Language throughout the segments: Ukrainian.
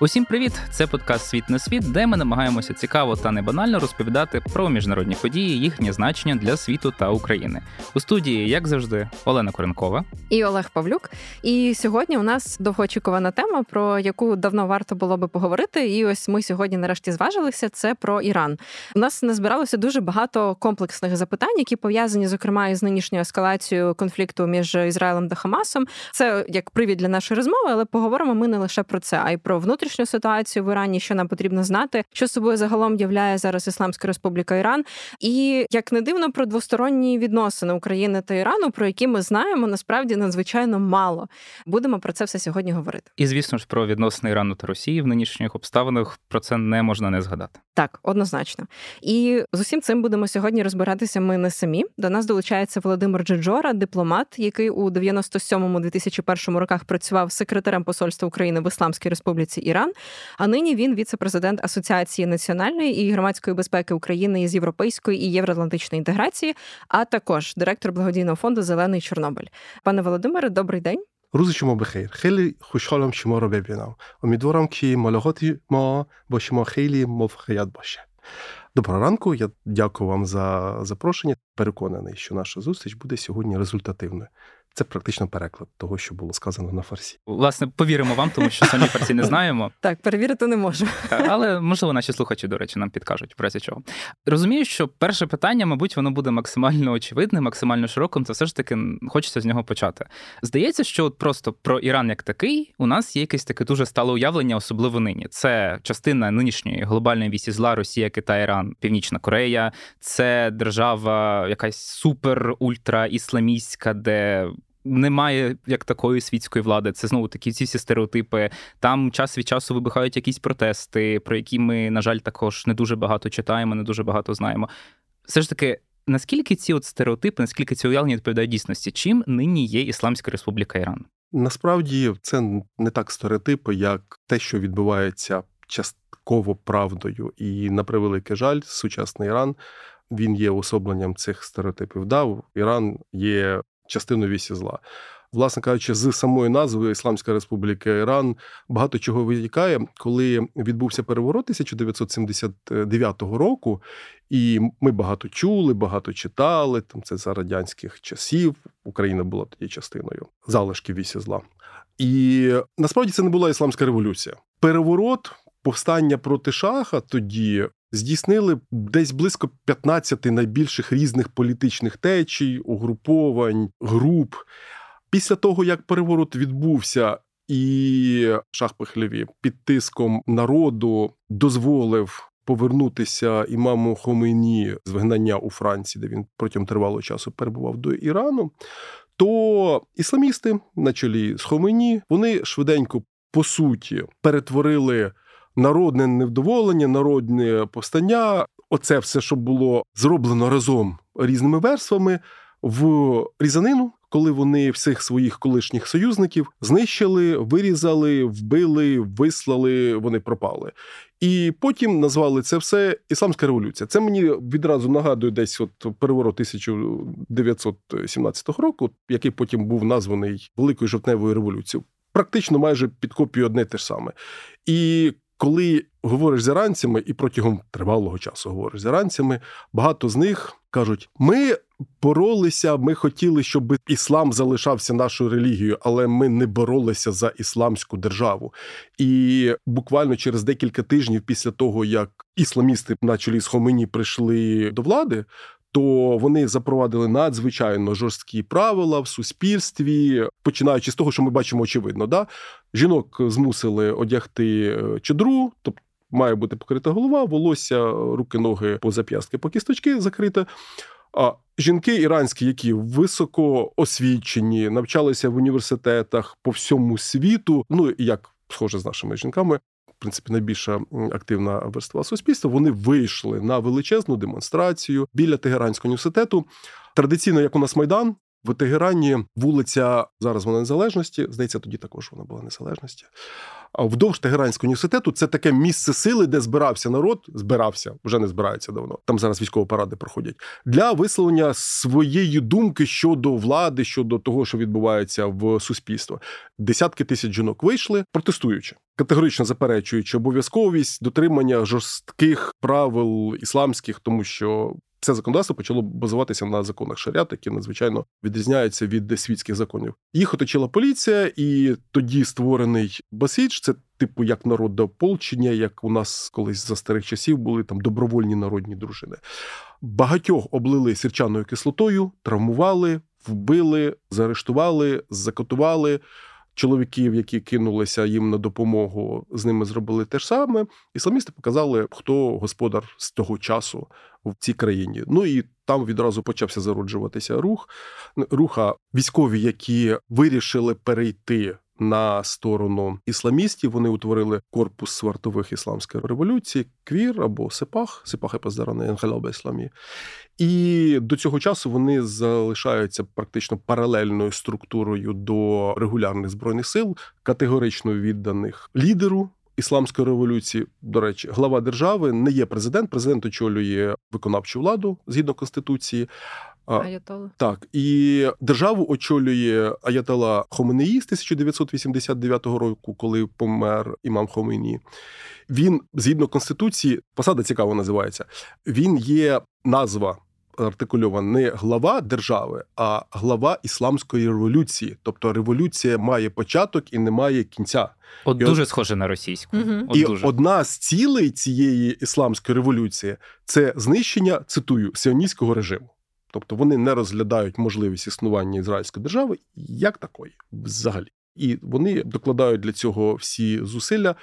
Усім привіт! Це подкаст Світ не світ, де ми намагаємося цікаво та не банально розповідати про міжнародні події, їхнє значення для світу та України. У студії, як завжди, Олена Коренкова і Олег Павлюк. І сьогодні у нас довгоочікувана тема, про яку давно варто було би поговорити. І ось ми сьогодні нарешті зважилися. Це про Іран. У нас назбиралося дуже багато комплексних запитань, які пов'язані зокрема із нинішньою ескалацією конфлікту між Ізраїлем та Хамасом. Це як привід для нашої розмови, але поговоримо ми не лише про це, а й про внутрішню внутрішню ситуацію в Ірані, що нам потрібно знати, що собою загалом являє зараз Ісламська Республіка Іран, і як не дивно про двосторонні відносини України та Ірану, про які ми знаємо насправді надзвичайно мало. Будемо про це все сьогодні говорити. І звісно ж про відносини Ірану та Росії в нинішніх обставинах про це не можна не згадати. Так, однозначно. І з усім цим будемо сьогодні розбиратися. Ми не самі. До нас долучається Володимир Джиджора, дипломат, який у 97-2001 роках працював секретарем посольства України в Ісламській Республіці Іран. Іран. А нині він віце-президент Асоціації національної і громадської безпеки України із європейської і євроатлантичної інтеграції, а також директор благодійного фонду Зелений Чорнобиль. Пане Володимире, добрий день. روز شما بخیر خیلی خوشحالم شما رو ببینم امیدوارم که ملاقات ما با شما خیلی موفقیت باشه Доброго ранку, я дякую вам за запрошення. Переконаний, що наша зустріч буде сьогодні результативною. Це практично переклад того, що було сказано на фарсі. Власне, повіримо вам, тому що самі фарсі не знаємо. Так, перевірити не можемо. Але можливо, наші слухачі, до речі, нам підкажуть в разі чого. Розумію, що перше питання, мабуть, воно буде максимально очевидним, максимально широким. Це все ж таки хочеться з нього почати. Здається, що от просто про Іран як такий у нас є якесь таке дуже стале уявлення, особливо нині. Це частина нинішньої глобальної вісі зла Росія, Китай, Іран, Північна Корея. Це держава якась супер ультра ісламістська, де немає як такої світської влади. Це знову такі ці всі стереотипи. Там час від часу вибухають якісь протести, про які ми, на жаль, також не дуже багато читаємо, не дуже багато знаємо. Все ж таки. Наскільки ці от стереотипи, наскільки ці уявлення відповідають дійсності? Чим нині є Ісламська Республіка Іран? Насправді це не так стереотипи, як те, що відбувається частково правдою, і на превеликий жаль, сучасний Іран він є особленням цих стереотипів. Да, Іран є частину вісі зла. Власне кажучи, з самої назви Ісламська Республіка Іран багато чого витікає, коли відбувся переворот 1979 року, і ми багато чули, багато читали. Там це за радянських часів. Україна була тоді частиною залишки вісі зла. І насправді це не була ісламська революція. Переворот, повстання проти шаха тоді здійснили десь близько 15 найбільших різних політичних течій, угруповань, груп. Після того, як переворот відбувся, і шах Пехлеві під тиском народу дозволив повернутися імаму Хомейні з вигнання у Франції, де він протягом тривалого часу перебував до Ірану, то ісламісти на чолі з Хомейні, вони швиденько по суті перетворили народне невдоволення, народне повстання. Оце все, що було зроблено разом різними верствами в різанину, коли вони всіх своїх колишніх союзників знищили, вирізали, вбили, вислали, вони пропали. І потім назвали це все Ісламська революція. Це мені відразу нагадує десь от переворот 1917 року, який потім був названий Великою жовтневою революцією. Практично майже під копію одне те ж саме. І коли говориш з іранцями, і протягом тривалого часу говориш з іранцями, багато з них кажуть: ми боролися, ми хотіли, щоб іслам залишався нашою релігією, але ми не боролися за ісламську державу. І буквально через декілька тижнів після того, як ісламісти на чолі з Хомені прийшли до влади, то вони запровадили надзвичайно жорсткі правила в суспільстві, починаючи з того, що ми бачимо очевидно, да жінок змусили одягти е, чедру, тобто має бути покрита голова, волосся, руки, ноги по зап'ястки, по кісточки закрите. А жінки іранські, які високо освічені, навчалися в університетах по всьому світу, ну як схоже з нашими жінками, принципі найбільша активна верства суспільства. Вони вийшли на величезну демонстрацію біля Тегеранського університету. Традиційно, як у нас майдан, В Тегерані вулиця зараз вона незалежності. Здається, тоді також вона була незалежності. А вдовж Тегеранського університету це таке місце сили, де збирався народ, збирався, вже не збирається давно. Там зараз військові паради проходять для висловлення своєї думки щодо влади, щодо того, що відбувається в суспільстві. Десятки тисяч жінок вийшли, протестуючи, категорично заперечуючи обов'язковість дотримання жорстких правил ісламських, тому що це законодавство почало базуватися на законах шарят, які надзвичайно відрізняються від світських законів. Їх оточила поліція, і тоді створений Басіч, це типу як народне ополчення, як у нас колись за старих часів були там добровольні народні дружини. Багатьох облили сірчаною кислотою, травмували, вбили, заарештували, закотували чоловіків, які кинулися їм на допомогу, з ними зробили те ж саме. Ісламісти показали, хто господар з того часу в цій країні. Ну і там відразу почався зароджуватися рух. Руха військові, які вирішили перейти. На сторону ісламістів вони утворили корпус вартових ісламської революції, квір або сепах, сепах і поздаране ісламі. І до цього часу вони залишаються практично паралельною структурою до регулярних збройних сил, категорично відданих лідеру. Ісламської революції, до речі, глава держави не є президент. Президент очолює виконавчу владу згідно конституції. Аятола. Так, і державу очолює Аятола Хоменеї з 1989 року, коли помер імам Хомейні. Він згідно конституції, посада цікаво називається. Він є назва артикульована не глава держави, а глава ісламської революції. Тобто революція має початок і не має кінця. От і дуже от... схоже на російську. Угу. От і дуже. одна з цілей цієї ісламської революції це знищення, цитую, сіоністського режиму. Тобто вони не розглядають можливість існування ізраїльської держави як такої взагалі. І вони докладають для цього всі зусилля.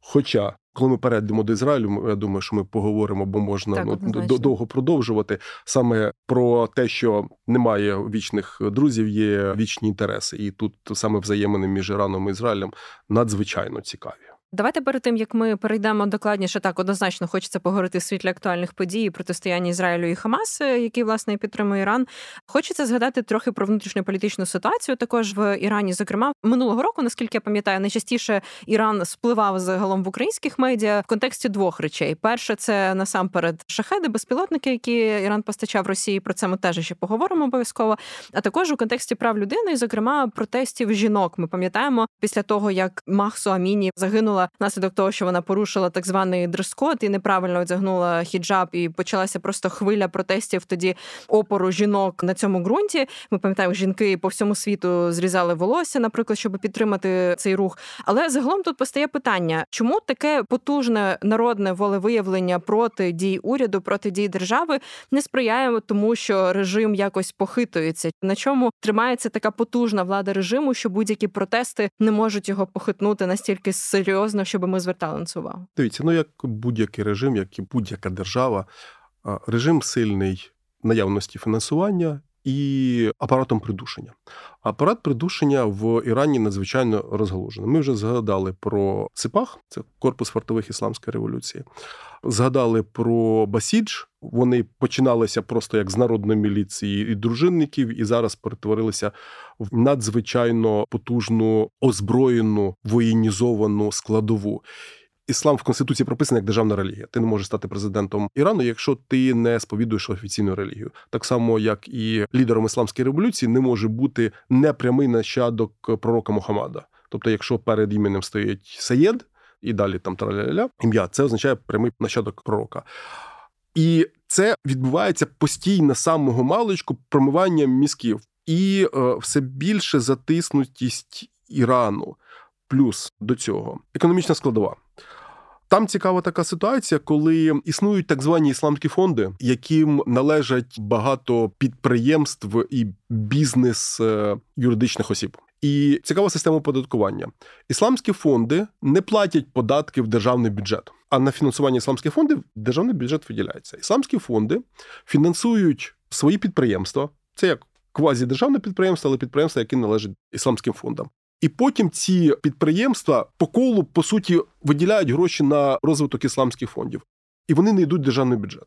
Хоча коли ми перейдемо до Ізраїлю, я думаю, що ми поговоримо, бо можна так, ну, довго продовжувати саме про те, що немає вічних друзів, є вічні інтереси, і тут саме взаємини між Іраном і Ізраїлем надзвичайно цікаві. Давайте перед тим як ми перейдемо докладніше, так однозначно хочеться поговорити в світлі актуальних подій протистояння Ізраїлю і Хамас, е, який власне підтримує Іран. Хочеться згадати трохи про внутрішню політичну ситуацію. Також в Ірані, зокрема, минулого року, наскільки я пам'ятаю, найчастіше Іран спливав загалом в українських медіа в контексті двох речей: перше, це насамперед шахеди, безпілотники, які Іран постачав Росії. Про це ми теж ще поговоримо обов'язково. А також у контексті прав людини, і, зокрема, протестів жінок. Ми пам'ятаємо після того, як Махсу Аміні загинула внаслідок того, що вона порушила так званий дрес-код і неправильно одягнула хіджаб, і почалася просто хвиля протестів тоді опору жінок на цьому ґрунті. Ми пам'ятаємо, жінки по всьому світу зрізали волосся, наприклад, щоб підтримати цей рух. Але загалом тут постає питання, чому таке потужне народне волевиявлення проти дій уряду, проти дій держави не сприяє тому, що режим якось похитується. На чому тримається така потужна влада режиму, що будь-які протести не можуть його похитнути настільки серйозно серйозно, щоб ми звертали на це увагу. Дивіться, ну як будь-який режим, як і будь-яка держава, режим сильний наявності фінансування. І апаратом придушення. Апарат придушення в Ірані надзвичайно розгалужений. Ми вже згадали про Ципах, це корпус вартових ісламської революції. Згадали про Басідж. Вони починалися просто як з народної міліції і дружинників, і зараз перетворилися в надзвичайно потужну озброєну воєнізовану складову. Іслам в конституції прописаний як державна релігія. Ти не можеш стати президентом Ірану, якщо ти не сповідуєш офіційну релігію. Так само, як і лідером ісламської революції, не може бути непрямий нащадок пророка Мухаммада. Тобто, якщо перед іменем стоїть Саєд і далі там траля ім'я, це означає прямий нащадок пророка. І це відбувається постійно самого маличку промивання мізків і е, все більше затиснутість Ірану. Плюс до цього економічна складова. Там цікава така ситуація, коли існують так звані ісламські фонди, яким належать багато підприємств і бізнес е, юридичних осіб. І цікава система оподаткування. Ісламські фонди не платять податки в державний бюджет. А на фінансування ісламських фондів державний бюджет виділяється. Ісламські фонди фінансують свої підприємства. Це як квазідержавне підприємство, але підприємство, яке належить ісламським фондам. І потім ці підприємства по колу по суті виділяють гроші на розвиток ісламських фондів. і вони не йдуть в державний бюджет.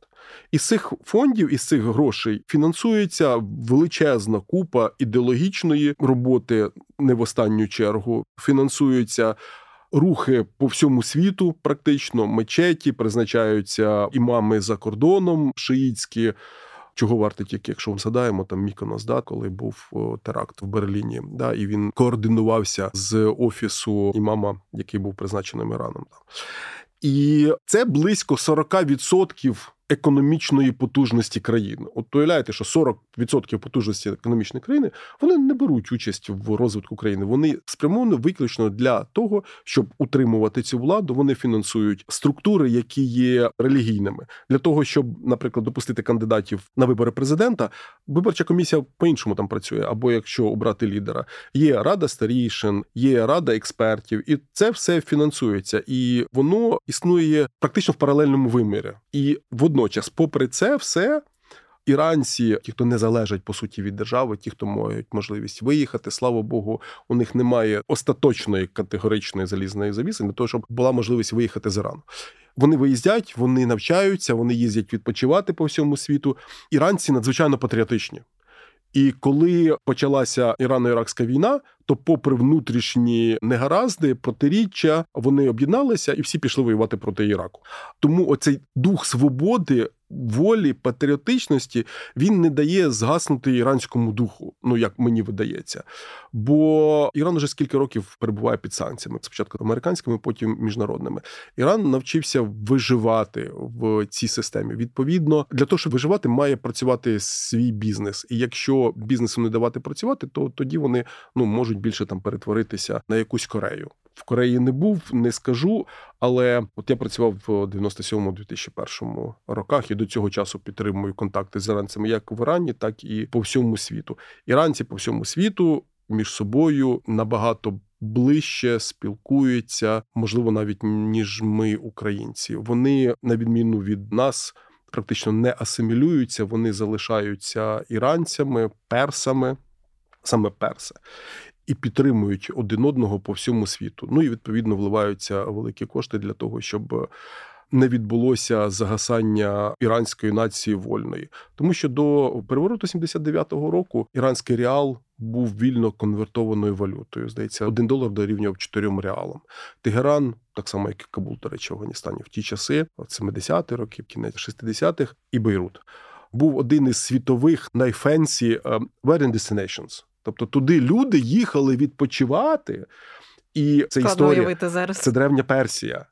Із цих фондів, із цих грошей фінансується величезна купа ідеологічної роботи, не в останню чергу. Фінансуються рухи по всьому світу, практично мечеті, призначаються імами за кордоном, шиїцькі. Чого варто тільки, якщо ми згадаємо там Міконос, да, коли був теракт в Берліні, да, і він координувався з офісу імама, який був призначеним Іраном. І це близько 40% економічної потужності країни. От уявляєте, що 40% потужності економічної країни вони не беруть участь в розвитку країни. Вони спрямовані виключно для того, щоб утримувати цю владу. Вони фінансують структури, які є релігійними, для того, щоб, наприклад, допустити кандидатів на вибори президента. Виборча комісія по іншому там працює. Або якщо обрати лідера, є рада старішин, є рада експертів, і це все фінансується, і воно існує практично в паралельному вимірі. І в Водночас, попри це, все. Іранці, ті, хто не залежать по суті від держави, ті, хто мають можливість виїхати, слава Богу, у них немає остаточної категоричної залізної завіси для того, щоб була можливість виїхати з Ірану. Вони виїздять, вони навчаються, вони їздять відпочивати по всьому світу. Іранці надзвичайно патріотичні. І коли почалася Ірано-Іракська війна, то, попри внутрішні негаразди, протиріччя, вони об'єдналися і всі пішли воювати проти Іраку. Тому оцей дух свободи волі, патріотичності він не дає згаснути іранському духу, ну як мені видається. Бо Іран уже скільки років перебуває під санкціями, спочатку американськими, потім міжнародними. Іран навчився виживати в цій системі. Відповідно, для того, щоб виживати, має працювати свій бізнес. І якщо бізнесу не давати працювати, то тоді вони ну можуть більше там перетворитися на якусь Корею. В Кореї не був, не скажу. Але от я працював в 97-2001 роках і до цього часу підтримую контакти з іранцями як в Ірані, так і по всьому світу. Іранці по всьому світу між собою набагато ближче спілкуються, можливо, навіть ніж ми, українці. Вони, на відміну від нас, практично не асимілюються, вони залишаються іранцями, персами. Саме перси, і підтримують один одного по всьому світу. Ну і відповідно вливаються великі кошти для того, щоб. Не відбулося загасання іранської нації вольної, тому що до перевороту 79-го року іранський реал був вільно конвертованою валютою. Здається, один долар дорівнював чотирьом реалам. Тегеран, так само як і Кабул, до речі, в Афганістані в ті часи, в 70-ті роки, кінець 60-х, і Бейрут був один із світових найфенсі uh, wedding destinations. Тобто туди люди їхали відпочивати, і це історія зараз. це древня Персія.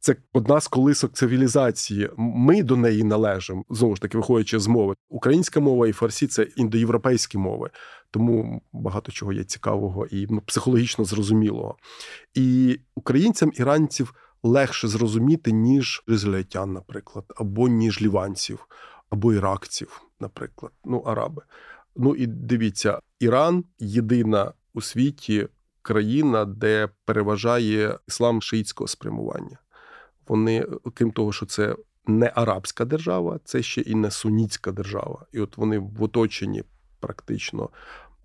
Це одна з колисок цивілізації. Ми до неї належимо знову ж таки, виходячи з мови. Українська мова і фарсі це індоєвропейські мови, тому багато чого є цікавого і ну, психологічно зрозумілого. І українцям іранців легше зрозуміти, ніж ізраїльтян, наприклад, або ніж ліванців, або іракців, наприклад, ну араби. Ну і дивіться, Іран єдина у світі країна, де переважає іслам шиїтського спрямування. Вони, крім того, що це не арабська держава, це ще і не сунітська держава. І от вони в оточенні практично,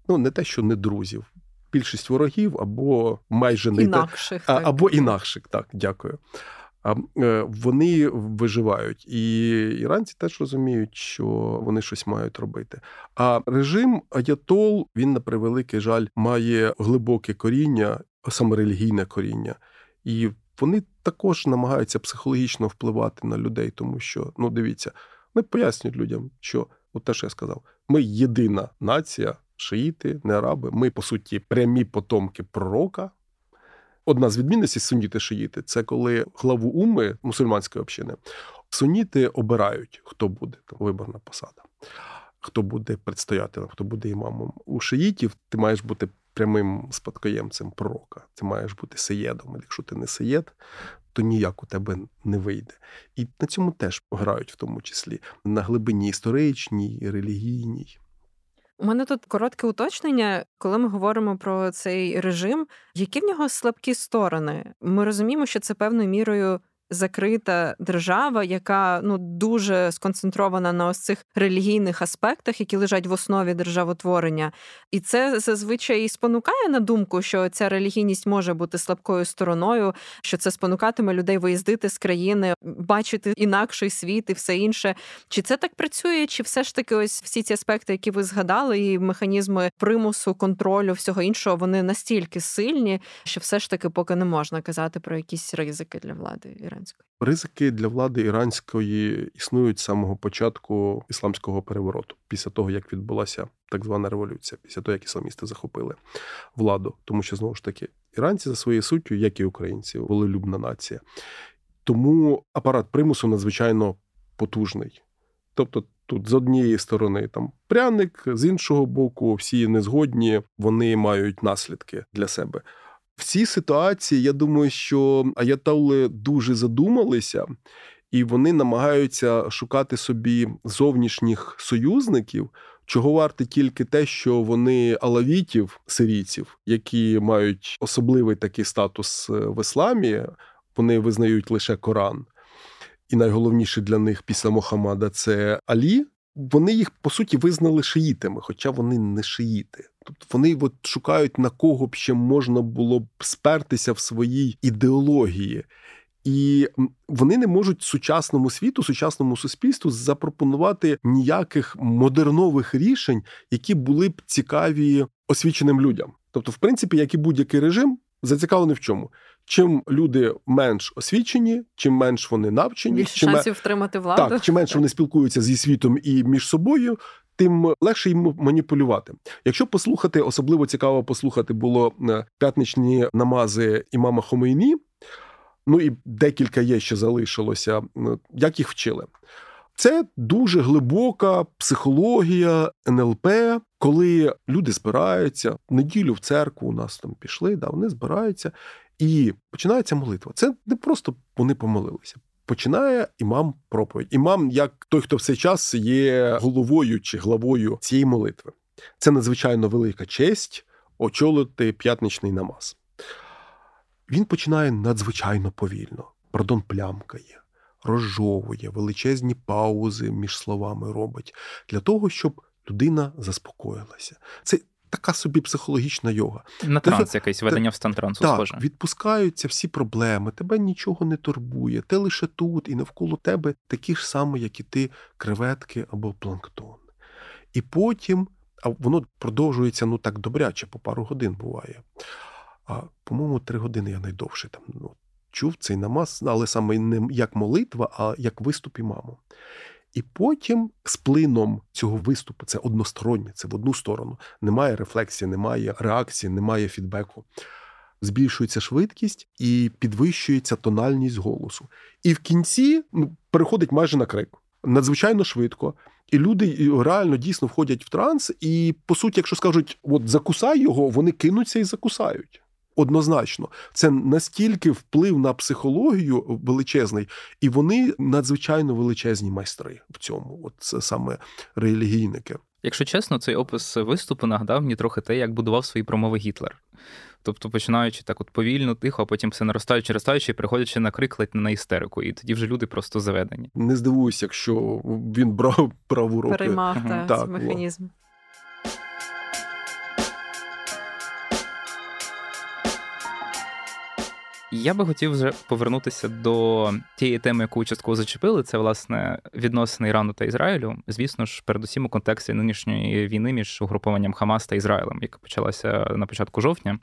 ну не те, що не друзів, більшість ворогів або майже не інакших, а, або інакших. Так, дякую. Е, вони виживають, і іранці теж розуміють, що вони щось мають робити. А режим Аятол він на превеликий жаль має глибоке коріння, саме релігійне коріння, і вони також намагаються психологічно впливати на людей, тому що ну дивіться, ми пояснюють людям, що от те, що я сказав, ми єдина нація, шиїти, не араби. Ми по суті прямі потомки пророка. Одна з відмінностей суніти шиїти це коли главу уми мусульманської общини суніти обирають, хто буде там виборна посада, хто буде предстоятелем, хто буде імамом. У шиїтів ти маєш бути прямим спадкоємцем пророка. Ти маєш бути сеєдом. Якщо ти не сеєд, то ніяк у тебе не вийде. І на цьому теж грають в тому числі на глибині історичній, релігійній. У мене тут коротке уточнення, коли ми говоримо про цей режим, які в нього слабкі сторони. Ми розуміємо, що це певною мірою закрита держава, яка ну дуже сконцентрована на ось цих релігійних аспектах, які лежать в основі державотворення. І це зазвичай спонукає на думку, що ця релігійність може бути слабкою стороною, що це спонукатиме людей виїздити з країни, бачити інакший світ і все інше. Чи це так працює? Чи все ж таки, ось всі ці аспекти, які ви згадали, і механізми примусу, контролю, всього іншого, вони настільки сильні, що все ж таки поки не можна казати про якісь ризики для влади іранської? Ризики для влади іранської існують з самого початку ісламського перевороту, після того як відбулася так звана революція, після того як ісламісти захопили владу, тому що знову ж таки іранці за своєю суттю, як і українці, волелюбна нація. Тому апарат примусу надзвичайно потужний. Тобто, тут з однієї сторони там пряник, з іншого боку, всі незгодні, вони мають наслідки для себе. В цій ситуації я думаю, що аятолли дуже задумалися, і вони намагаються шукати собі зовнішніх союзників. Чого варте тільки те, що вони алавітів, сирійців, які мають особливий такий статус е, в ісламі, вони визнають лише Коран. І найголовніше для них після Мохаммада це Алі. Вони їх по суті визнали шиїтами, хоча вони не шиїти. Тобто вони от шукають на кого б ще можна було б спертися в своїй ідеології. І вони не можуть сучасному світу, сучасному суспільству запропонувати ніяких модернових рішень, які були б цікаві освіченим людям. Тобто, в принципі, як і будь-який режим, зацікавлений в чому? Чим люди менш освічені, чим менш вони навчені, більше чим шансів втримати владу. Так, чим менше вони спілкуються зі світом і між собою, тим легше їм маніпулювати. Якщо послухати, особливо цікаво послухати було е, п'ятничні намази імама Хомейні, ну і декілька є ще залишилося, як їх вчили. Це дуже глибока психологія НЛП, коли люди збираються в неділю в церкву. У нас там пішли, да, вони збираються, і починається молитва. Це не просто вони помолилися. Починає імам проповідь. Імам, як той, хто в цей час є головою чи главою цієї молитви. Це надзвичайно велика честь очолити п'ятничний намаз. Він починає надзвичайно повільно. Пардон, плямкає, розжовує, величезні паузи між словами робить для того, щоб людина заспокоїлася. Це така собі психологічна йога. На транс якесь ведення в стан трансу так, схоже. відпускаються всі проблеми, тебе нічого не турбує, ти лише тут і навколо тебе такі ж самі, як і ти, креветки або планктон. І потім, а воно продовжується ну так добряче, по пару годин буває. А, По-моєму, три години я найдовше там ну, чув цей намаз, але саме не як молитва, а як виступ імаму. І потім з плином цього виступу це одностороннє, це в одну сторону. Немає рефлексії, немає реакції, немає фідбеку. Збільшується швидкість і підвищується тональність голосу. І в кінці ну, переходить майже на крик. Надзвичайно швидко. І люди реально дійсно входять в транс. І по суті, якщо скажуть, от закусай його, вони кинуться і закусають. Однозначно, це настільки вплив на психологію величезний, і вони надзвичайно величезні майстри в цьому. От це саме релігійники. Якщо чесно, цей опис виступу нагадав мені трохи те, як будував свої промови Гітлер. Тобто, починаючи так от повільно, тихо, а потім все наростаючи, ростаючи, приходячи на крик ледь на істерику, і тоді вже люди просто заведені. Не здивуюся, якщо він брав праву руку. Переймав угу. та, так, механізм. Я би хотів вже повернутися до тієї теми, яку частково зачепили. Це власне відносини Ірану та Ізраїлю. Звісно ж, передусім у контексті нинішньої війни між угрупованням Хамас та Ізраїлем, яка почалася на початку жовтня.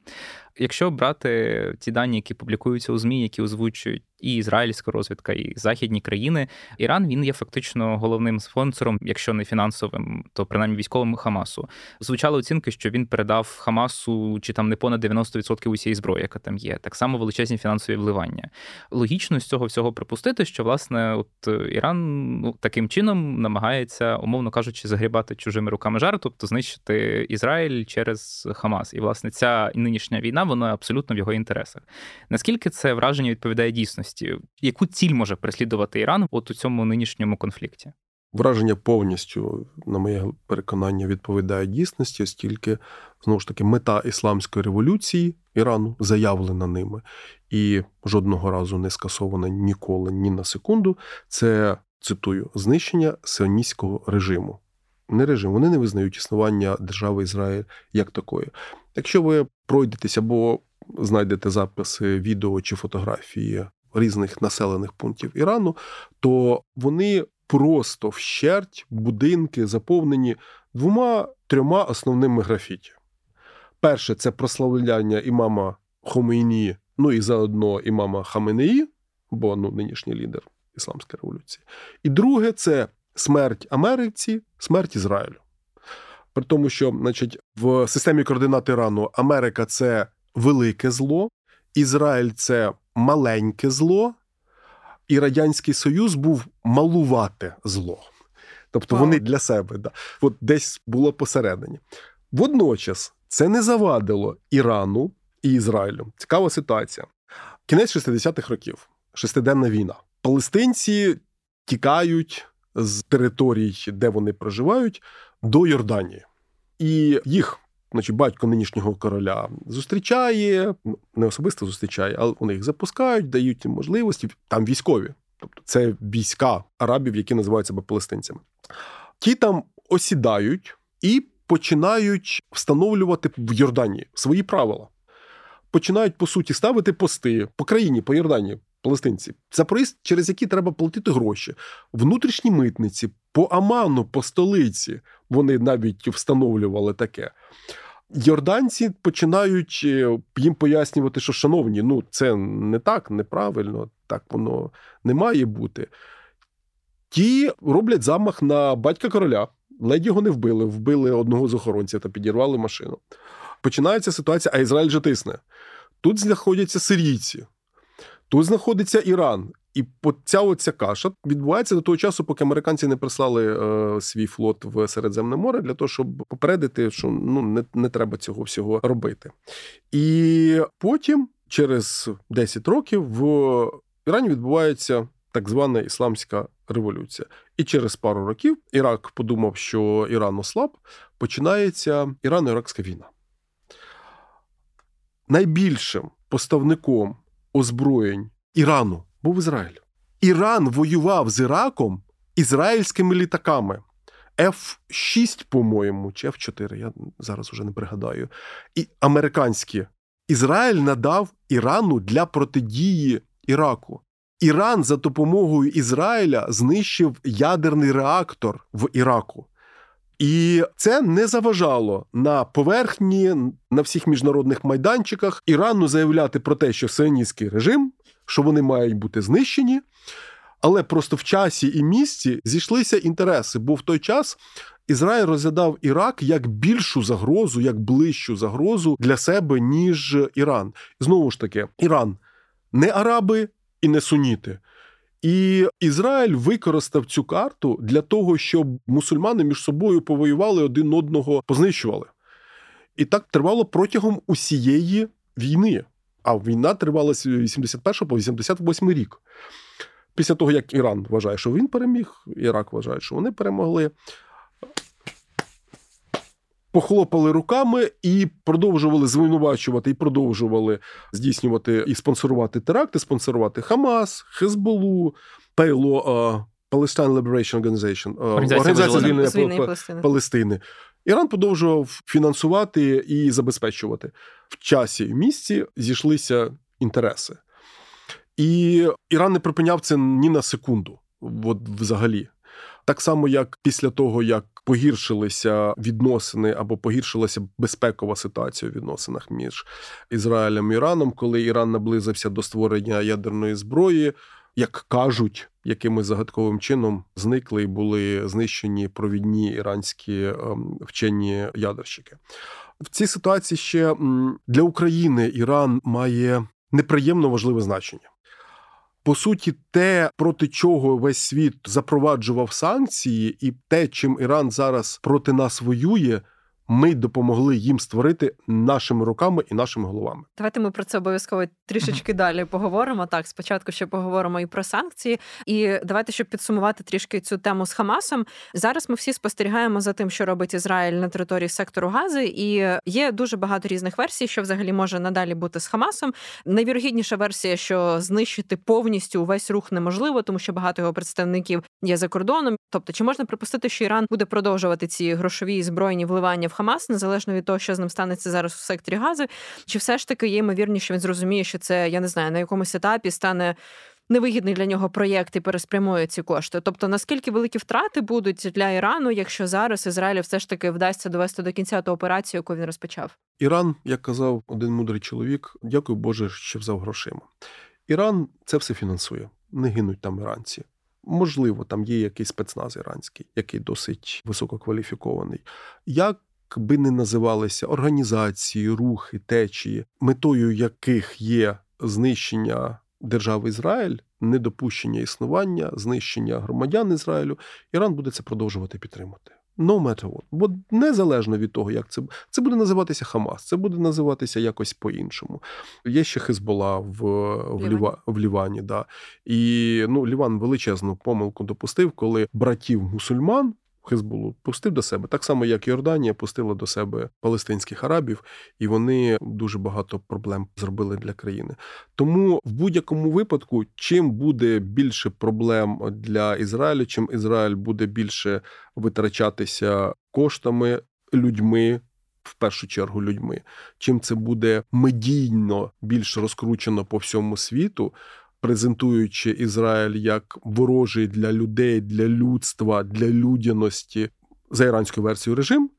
Якщо брати ті дані, які публікуються у змі, які озвучують і ізраїльська розвідка, і західні країни, Іран він є фактично головним спонсором, якщо не фінансовим, то принаймні військовим Хамасу. Звучали оцінки, що він передав Хамасу чи там не понад 90% усієї зброї, яка там є. Так само величезні фінансові вливання. Логічно з цього всього припустити, що власне от Іран ну, таким чином намагається, умовно кажучи, загрібати чужими руками жар, тобто знищити Ізраїль через Хамас. І власне ця нинішня війна вона абсолютно в його інтересах. Наскільки це враження відповідає дійсності? Яку ціль може переслідувати Іран от у цьому нинішньому конфлікті? Враження повністю, на моє переконання, відповідає дійсності, оскільки знову ж таки мета ісламської революції Ірану заявлена ними, і жодного разу не скасована ніколи ні на секунду. Це цитую знищення сионістського режиму. Не режим, вони не визнають існування держави Ізраїль як такої. Якщо ви пройдетесь або знайдете записи відео чи фотографії різних населених пунктів Ірану, то вони просто вщерть будинки заповнені двома трьома основними графіті. Перше це прославляння імама Хомейні, ну і заодно імама Хаменеї, бо ну, нинішній лідер ісламської революції. І друге це смерть Америці, смерть Ізраїлю. При тому, що значить, в системі координат Ірану Америка це велике зло, Ізраїль це маленьке зло, і Радянський Союз був малувате зло. Тобто вони для себе да. От десь було посередині. Водночас це не завадило Ірану і Ізраїлю. Цікава ситуація. Кінець 60-х років, шестиденна війна. Палестинці тікають з територій, де вони проживають, до Йорданії. І їх, значить, батько нинішнього короля зустрічає, ну, не особисто зустрічає, але вони їх запускають, дають їм можливості. Там військові. Тобто це війська арабів, які називають себе палестинцями. Ті там осідають і починають встановлювати в Йорданії свої правила. Починають, по суті, ставити пости по країні, по Йорданії, палестинці, за проїзд, через які треба платити гроші, внутрішні митниці, по Аману, по столиці вони навіть встановлювали таке. Йорданці починають е, їм пояснювати, що, шановні, ну це не так, неправильно, так воно не має бути. Ті роблять замах на батька короля, ледь його не вбили, вбили одного з охоронців та підірвали машину. Починається ситуація, а Ізраїль же тисне. Тут знаходяться сирійці, тут знаходиться Іран. І ця оця каша відбувається до того часу, поки американці не прислали е, свій флот в Середземне море для того, щоб попередити, що ну не, не треба цього всього робити. І потім, через 10 років, в Ірані відбувається так звана ісламська революція. І через пару років Ірак подумав, що Іран ослаб, починається Ірано-Іракська війна. Найбільшим поставником озброєнь Ірану був Ізраїль. Іран воював з Іраком ізраїльськими літаками. F6, по-моєму, чи F4, я зараз вже не пригадаю. І американські. Ізраїль надав Ірану для протидії Іраку. Іран за допомогою Ізраїля знищив ядерний реактор в Іраку. І це не заважало на поверхні на всіх міжнародних майданчиках Ірану заявляти про те, що сионістський режим, що вони мають бути знищені. Але просто в часі і місці зійшлися інтереси, бо в той час Ізраїль розглядав Ірак як більшу загрозу, як ближчу загрозу для себе, ніж Іран. Знову ж таки, Іран не араби і не суніти. І Ізраїль використав цю карту для того, щоб мусульмани між собою повоювали один одного, познищували. І так тривало протягом усієї війни. А війна тривала з 81 по 88 рік. Після того, як Іран вважає, що він переміг, Ірак вважає, що вони перемогли похлопали руками і продовжували звинувачувати, і продовжували здійснювати і спонсорувати теракти, спонсорувати Хамас, Хезболу, ПЛО, Palestine Liberation Organization, Організація звільнення Палестини. Палестини. Іран продовжував фінансувати і забезпечувати в часі і місці зійшлися інтереси. І Іран не припиняв це ні на секунду, от взагалі. Так само, як після того, як погіршилися відносини або погіршилася безпекова ситуація у відносинах між Ізраїлем і Іраном, коли Іран наблизився до створення ядерної зброї, як кажуть, якимось загадковим чином зникли і були знищені провідні іранські ем, вчені ядерщики. В цій ситуації ще для України Іран має неприємно важливе значення. По суті, те, проти чого весь світ запроваджував санкції, і те, чим Іран зараз проти нас воює, ми допомогли їм створити нашими руками і нашими головами. Давайте ми про це обов'язково трішечки далі поговоримо. Так, спочатку ще поговоримо і про санкції. І давайте, щоб підсумувати трішки цю тему з Хамасом. Зараз ми всі спостерігаємо за тим, що робить Ізраїль на території сектору Гази, і є дуже багато різних версій, що взагалі може надалі бути з Хамасом. Найвірогідніша версія, що знищити повністю увесь рух неможливо, тому що багато його представників є за кордоном. Тобто, чи можна припустити, що Іран буде продовжувати ці грошові і збройні вливання в Хамас, незалежно від того, що з ним станеться зараз у секторі Гази, чи все ж таки є ймовірність, що він зрозуміє, що це я не знаю на якомусь етапі стане. Невигідний для нього проєкт і переспрямує ці кошти. Тобто, наскільки великі втрати будуть для Ірану, якщо зараз Ізраїлю все ж таки вдасться довести до кінця ту операцію, яку він розпочав? Іран, як казав один мудрий чоловік, дякую Боже, що взяв грошима. Іран це все фінансує, не гинуть там іранці. Можливо, там є якийсь спецназ іранський, який досить висококваліфікований. Як би не називалися організації, рухи, течії, метою яких є знищення держави Ізраїль, недопущення існування, знищення громадян Ізраїлю, Іран буде це продовжувати підтримати. No matter what. Бо незалежно від того, як це це буде називатися Хамас, це буде називатися якось по-іншому. Є ще Хезбола в в, Ліва, в Лівані. Да. І ну, Ліван величезну помилку допустив, коли братів мусульман Хизбулу пустив до себе, так само як Йорданія пустила до себе палестинських арабів, і вони дуже багато проблем зробили для країни. Тому в будь-якому випадку, чим буде більше проблем для Ізраїлю, чим Ізраїль буде більше витрачатися коштами людьми. В першу чергу людьми, чим це буде медійно більш розкручено по всьому світу, презентуючи Ізраїль як ворожий для людей, для людства, для людяності за іранською версією режим,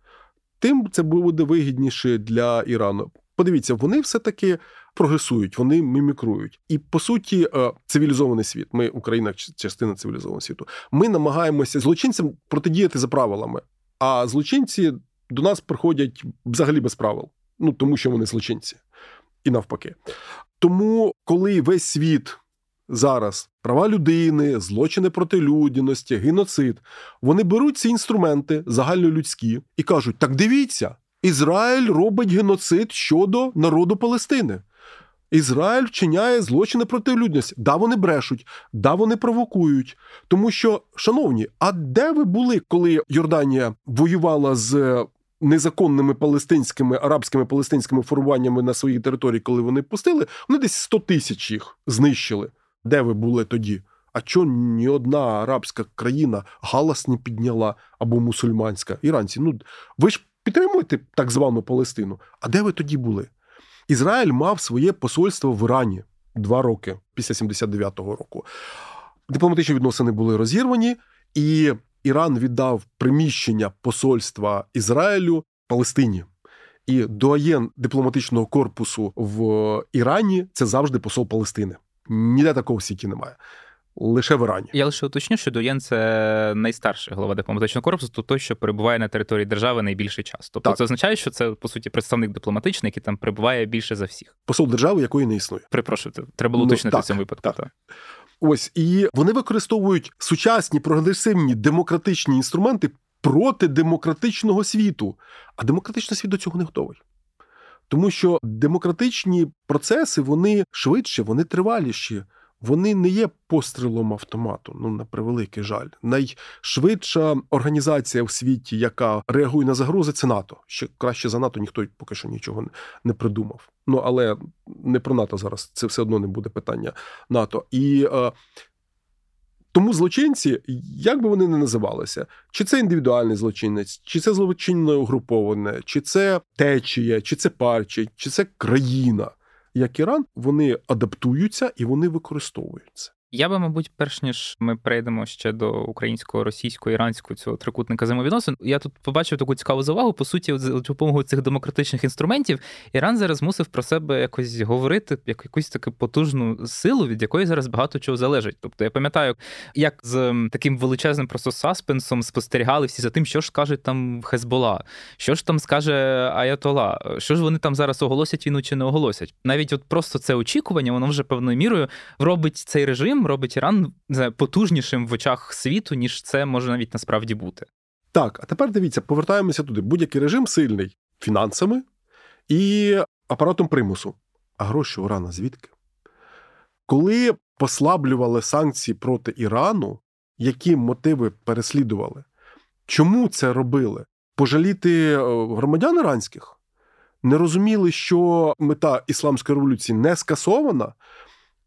тим це буде вигідніше для Ірану. Подивіться, вони все-таки прогресують, вони мімікрують. І по суті, е, цивілізований світ. Ми, Україна, частина цивілізованого світу. Ми намагаємося злочинцям протидіяти за правилами, а злочинці до нас приходять взагалі без правил. Ну тому що вони злочинці. І навпаки. Тому, коли весь світ зараз права людини, злочини проти людяності, геноцид. Вони беруть ці інструменти загальнолюдські і кажуть: так дивіться, Ізраїль робить геноцид щодо народу Палестини. Ізраїль вчиняє злочини проти людяності. Да, вони брешуть, да, вони провокують. Тому що, шановні, а де ви були, коли Йорданія воювала з незаконними палестинськими арабськими палестинськими формуваннями на своїй території, коли вони пустили? Вони десь 100 тисяч їх знищили. Де ви були тоді? А чого ні одна арабська країна галас не підняла або мусульманська? Іранці, ну ви ж підтримуєте так звану Палестину. А де ви тоді були? Ізраїль мав своє посольство в Ірані два роки після 79-го року. Дипломатичні відносини були розірвані, і Іран віддав приміщення посольства Ізраїлю Палестині. І доаєн дипломатичного корпусу в Ірані це завжди посол Палестини. Ніде такого в світі немає. Лише в Ірані. Я лише уточню, що Доєн це найстарший голова дипломатичного корпусу, то той, що перебуває на території держави найбільший час. Тобто так. це означає, що це по суті представник дипломатичний, який там перебуває більше за всіх. Посол держави, якої не існує. Припрошую, треба було ну, уточнити ну, в цьому випадку. Так. так. Ось і вони використовують сучасні прогресивні демократичні інструменти проти демократичного світу. А демократичний світ до цього не готовий. Тому що демократичні процеси вони швидше, вони триваліші. Вони не є пострілом автомату. Ну на превеликий жаль. Найшвидша організація в світі, яка реагує на загрози, це НАТО. Ще краще за НАТО ніхто поки що нічого не придумав. Ну але не про НАТО зараз. Це все одно не буде питання НАТО. І е, тому злочинці, як би вони не називалися, чи це індивідуальний злочинець, чи це злочинне угруповане, чи це течія, чи це партія, чи це країна, як Іран, вони адаптуються і вони використовуються. Я би, мабуть, перш ніж ми перейдемо ще до українського, російського, іранського цього трикутника взаємовідносин, я тут побачив таку цікаву завагу. По суті, за допомогою цих демократичних інструментів Іран зараз мусив про себе якось говорити, як якусь таку потужну силу, від якої зараз багато чого залежить. Тобто я пам'ятаю, як з таким величезним просто саспенсом спостерігали всі за тим, що ж скажуть там Хезбола, що ж там скаже Аятола, що ж вони там зараз оголосять війну чи не оголосять. Навіть от просто це очікування, воно вже певною мірою робить цей режим робить Іран потужнішим в очах світу, ніж це може навіть насправді бути. Так, а тепер дивіться, повертаємося туди. Будь-який режим сильний фінансами і апаратом примусу. А гроші Урана звідки? Коли послаблювали санкції проти Ірану, які мотиви переслідували? Чому це робили? Пожаліти е, громадян іранських? Не розуміли, що мета ісламської революції не скасована,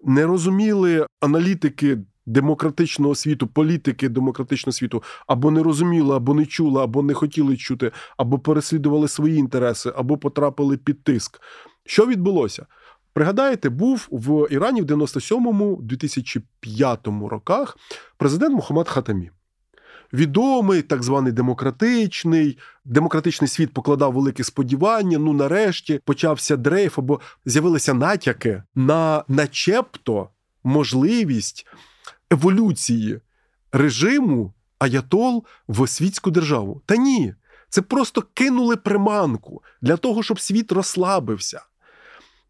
не розуміли аналітики демократичного світу, політики демократичного світу, або не розуміли, або не чули, або не хотіли чути, або переслідували свої інтереси, або потрапили під тиск. Що відбулося? Пригадаєте, був в Ірані в 97-2005 роках президент Мухаммад Хатамі. Відомий, так званий демократичний, демократичний світ покладав великі сподівання. Ну, нарешті почався дрейф, або з'явилися натяки на начебто можливість еволюції режиму Аятол в світську державу. Та ні, це просто кинули приманку для того, щоб світ розслабився.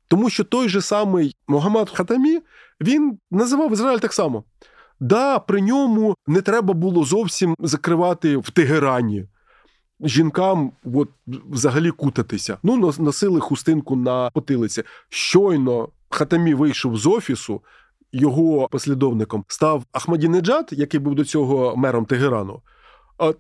Тому що той же самий Могамад Хатамі він називав Ізраїль так само. Да, при ньому не треба було зовсім закривати в Тегерані. Жінкам от, взагалі кутатися. Ну, носили хустинку на потилиці. Щойно Хатамі вийшов з офісу, його послідовником став Ахмадінеджад, який був до цього мером Тегерану.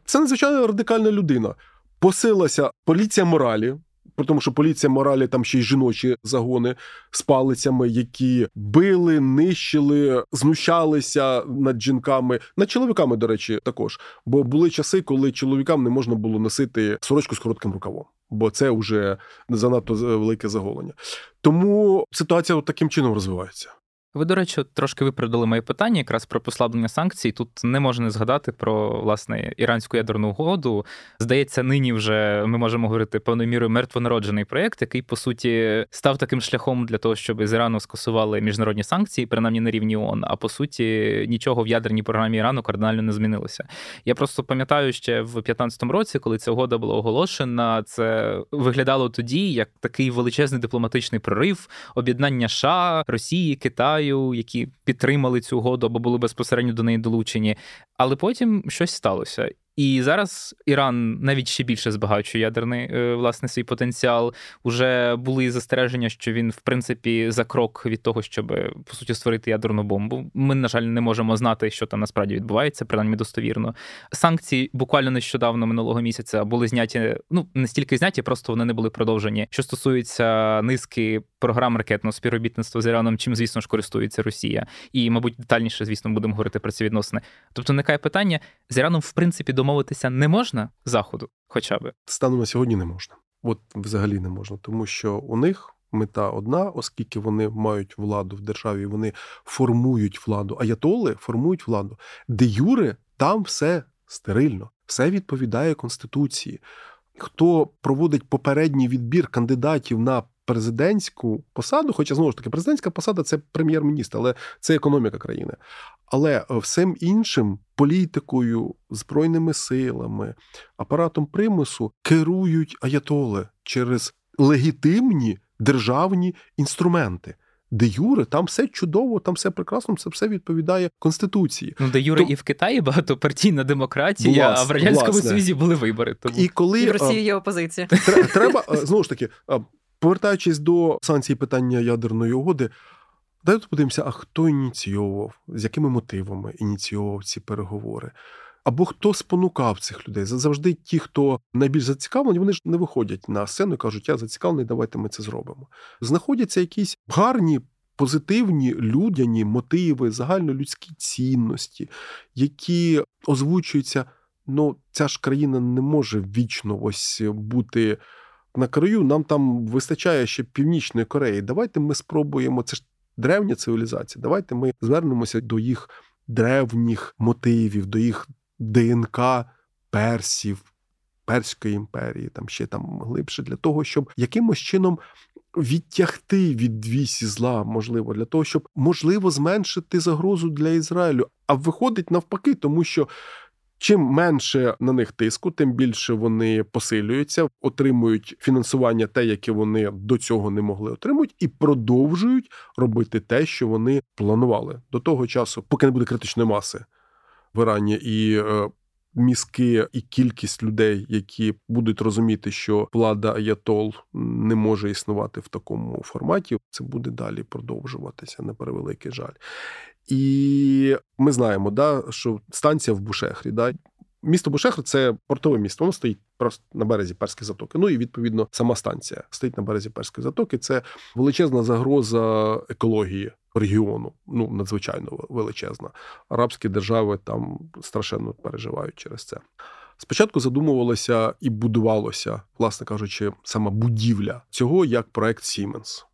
Це надзвичайно радикальна людина. Посилася поліція моралі, при тому, що поліція моралі там ще й жіночі загони з палицями, які били, нищили, знущалися над жінками, над чоловіками, до речі, також. Бо були часи, коли чоловікам не можна було носити сорочку з коротким рукавом, бо це вже занадто велике заголення. Тому ситуація таким чином розвивається. Ви, до речі, трошки виправдали моє питання якраз про послаблення санкцій. Тут не можна не згадати про власне іранську ядерну угоду. Здається, нині вже ми можемо говорити певною мірою мертвонароджений проєкт, який по суті став таким шляхом для того, щоб з Ірану скасували міжнародні санкції, принаймні на рівні ООН, А по суті, нічого в ядерній програмі Ірану кардинально не змінилося. Я просто пам'ятаю ще в 2015 році, коли ця угода була оголошена, це виглядало тоді як такий величезний дипломатичний прорив, об'єднання США, Росії, Китаю. Китаю, які підтримали цю угоду або були безпосередньо до неї долучені. Але потім щось сталося. І зараз Іран навіть ще більше збагачує ядерний е, власне свій потенціал. Уже були застереження, що він, в принципі, за крок від того, щоб по суті створити ядерну бомбу. Ми, на жаль, не можемо знати, що там насправді відбувається, принаймні достовірно. Санкції буквально нещодавно минулого місяця були зняті. Ну не стільки зняті, просто вони не були продовжені. Що стосується низки програм ракетного співробітництва з Іраном, чим звісно ж користується Росія, і мабуть детальніше, звісно, будемо говорити про ці відносини. Тобто, виникає питання з Іраном, в принципі, домовитися не можна заходу, хоча би станом на сьогодні не можна. От взагалі не можна, тому що у них. Мета одна, оскільки вони мають владу в державі, вони формують владу. Аятоли формують владу. Де Юре там все стерильно, все відповідає Конституції. Хто проводить попередній відбір кандидатів на президентську посаду, хоча знову ж таки президентська посада це прем'єр-міністр, але це економіка країни. Але е, всім іншим політикою, збройними силами, апаратом примусу керують аятоли через легітимні державні інструменти. Де Юре, там все чудово, там все прекрасно, це все відповідає Конституції. Ну, де Юре То... і в Китаї багатопартійна демократія, власне, а в Радянському власне. Союзі були вибори. Тому... І коли і в Росії є опозиція. Треба знову ж таки, повертаючись до санкцій питання ядерної угоди, Давайте подивимося, а хто ініційовував, з якими мотивами ініційовував ці переговори. Або хто спонукав цих людей. Завжди ті, хто найбільш зацікавлені, вони ж не виходять на сцену і кажуть, я зацікавлений, давайте ми це зробимо. Знаходяться якісь гарні, позитивні людяні мотиви, загальнолюдські цінності, які озвучуються. Ну, ця ж країна не може вічно ось бути на краю. Нам там вистачає ще Північної Кореї. Давайте ми спробуємо. Це ж древня цивілізація. Давайте ми звернемося до їх древніх мотивів, до їх ДНК персів, Перської імперії, там ще там глибше, для того, щоб якимось чином. Відтягти від вісі зла, можливо, для того, щоб можливо зменшити загрозу для Ізраїлю. А виходить навпаки, тому що Чим менше на них тиску, тим більше вони посилюються, отримують фінансування, те, яке вони до цього не могли отримати, і продовжують робити те, що вони планували до того часу, поки не буде критичної маси в Ірані і е, мізки і кількість людей, які будуть розуміти, що влада Аятол не може існувати в такому форматі, це буде далі продовжуватися на превеликий жаль. І ми знаємо, да, що станція в Бушехрі, да, Місто Бушехр це портове місто. Воно стоїть просто на березі Перської затоки. Ну і відповідно сама станція стоїть на березі Перської затоки. Це величезна загроза екології регіону. Ну надзвичайно величезна. Арабські держави там страшенно переживають через це. Спочатку задумувалося і будувалося, власне кажучи, сама будівля цього як проект Siemens.